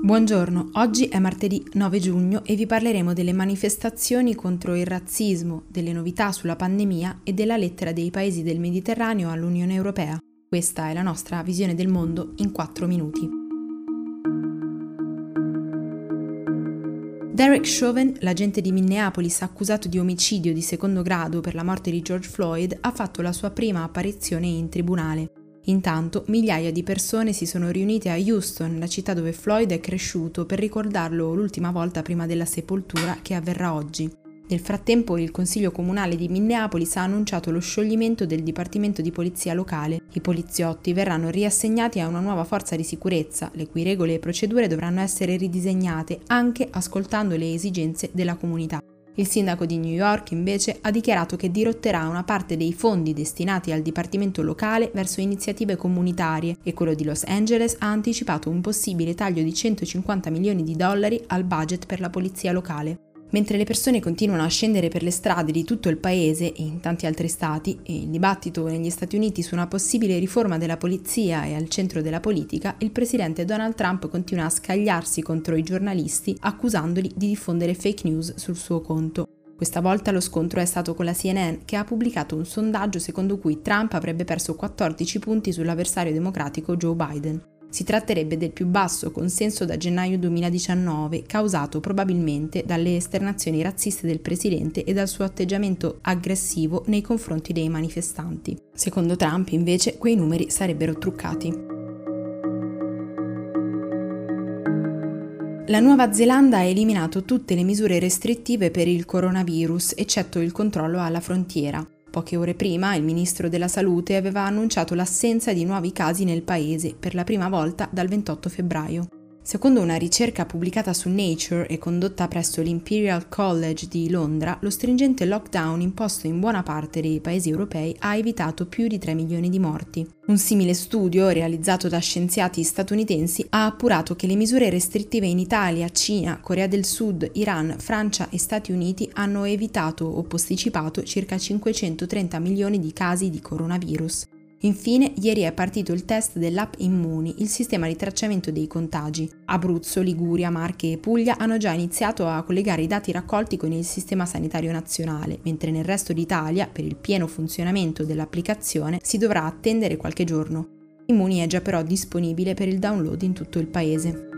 Buongiorno, oggi è martedì 9 giugno e vi parleremo delle manifestazioni contro il razzismo, delle novità sulla pandemia e della lettera dei paesi del Mediterraneo all'Unione Europea. Questa è la nostra visione del mondo in 4 minuti. Derek Chauvin, l'agente di Minneapolis accusato di omicidio di secondo grado per la morte di George Floyd, ha fatto la sua prima apparizione in tribunale. Intanto migliaia di persone si sono riunite a Houston, la città dove Floyd è cresciuto, per ricordarlo l'ultima volta prima della sepoltura che avverrà oggi. Nel frattempo il Consiglio Comunale di Minneapolis ha annunciato lo scioglimento del Dipartimento di Polizia locale. I poliziotti verranno riassegnati a una nuova forza di sicurezza, le cui regole e procedure dovranno essere ridisegnate anche ascoltando le esigenze della comunità. Il sindaco di New York invece ha dichiarato che dirotterà una parte dei fondi destinati al dipartimento locale verso iniziative comunitarie e quello di Los Angeles ha anticipato un possibile taglio di 150 milioni di dollari al budget per la polizia locale. Mentre le persone continuano a scendere per le strade di tutto il paese e in tanti altri stati, e il dibattito negli Stati Uniti su una possibile riforma della polizia è al centro della politica, il presidente Donald Trump continua a scagliarsi contro i giornalisti accusandoli di diffondere fake news sul suo conto. Questa volta lo scontro è stato con la CNN, che ha pubblicato un sondaggio secondo cui Trump avrebbe perso 14 punti sull'avversario democratico Joe Biden. Si tratterebbe del più basso consenso da gennaio 2019, causato probabilmente dalle esternazioni razziste del presidente e dal suo atteggiamento aggressivo nei confronti dei manifestanti. Secondo Trump, invece, quei numeri sarebbero truccati. La Nuova Zelanda ha eliminato tutte le misure restrittive per il coronavirus, eccetto il controllo alla frontiera. Poche ore prima il ministro della Salute aveva annunciato l'assenza di nuovi casi nel paese per la prima volta dal 28 febbraio. Secondo una ricerca pubblicata su Nature e condotta presso l'Imperial College di Londra, lo stringente lockdown imposto in buona parte dei paesi europei ha evitato più di 3 milioni di morti. Un simile studio, realizzato da scienziati statunitensi, ha appurato che le misure restrittive in Italia, Cina, Corea del Sud, Iran, Francia e Stati Uniti hanno evitato o posticipato circa 530 milioni di casi di coronavirus. Infine, ieri è partito il test dell'app Immuni, il sistema di tracciamento dei contagi. Abruzzo, Liguria, Marche e Puglia hanno già iniziato a collegare i dati raccolti con il sistema sanitario nazionale, mentre nel resto d'Italia, per il pieno funzionamento dell'applicazione, si dovrà attendere qualche giorno. Immuni è già però disponibile per il download in tutto il paese.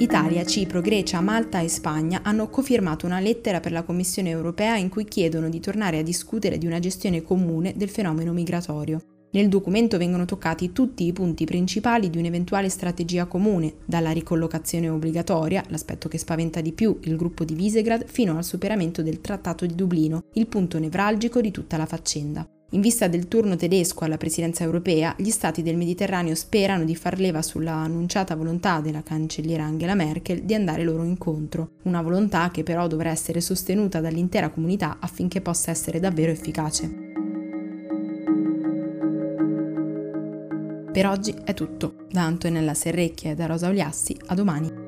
Italia, Cipro, Grecia, Malta e Spagna hanno cofirmato una lettera per la Commissione europea in cui chiedono di tornare a discutere di una gestione comune del fenomeno migratorio. Nel documento vengono toccati tutti i punti principali di un'eventuale strategia comune, dalla ricollocazione obbligatoria, l'aspetto che spaventa di più il gruppo di Visegrad, fino al superamento del Trattato di Dublino, il punto nevralgico di tutta la faccenda. In vista del turno tedesco alla presidenza europea, gli stati del Mediterraneo sperano di far leva sulla annunciata volontà della cancelliera Angela Merkel di andare loro incontro, una volontà che però dovrà essere sostenuta dall'intera comunità affinché possa essere davvero efficace. Per oggi è tutto. Da Antonella Serrecchia e da Rosa Oliassi, a domani.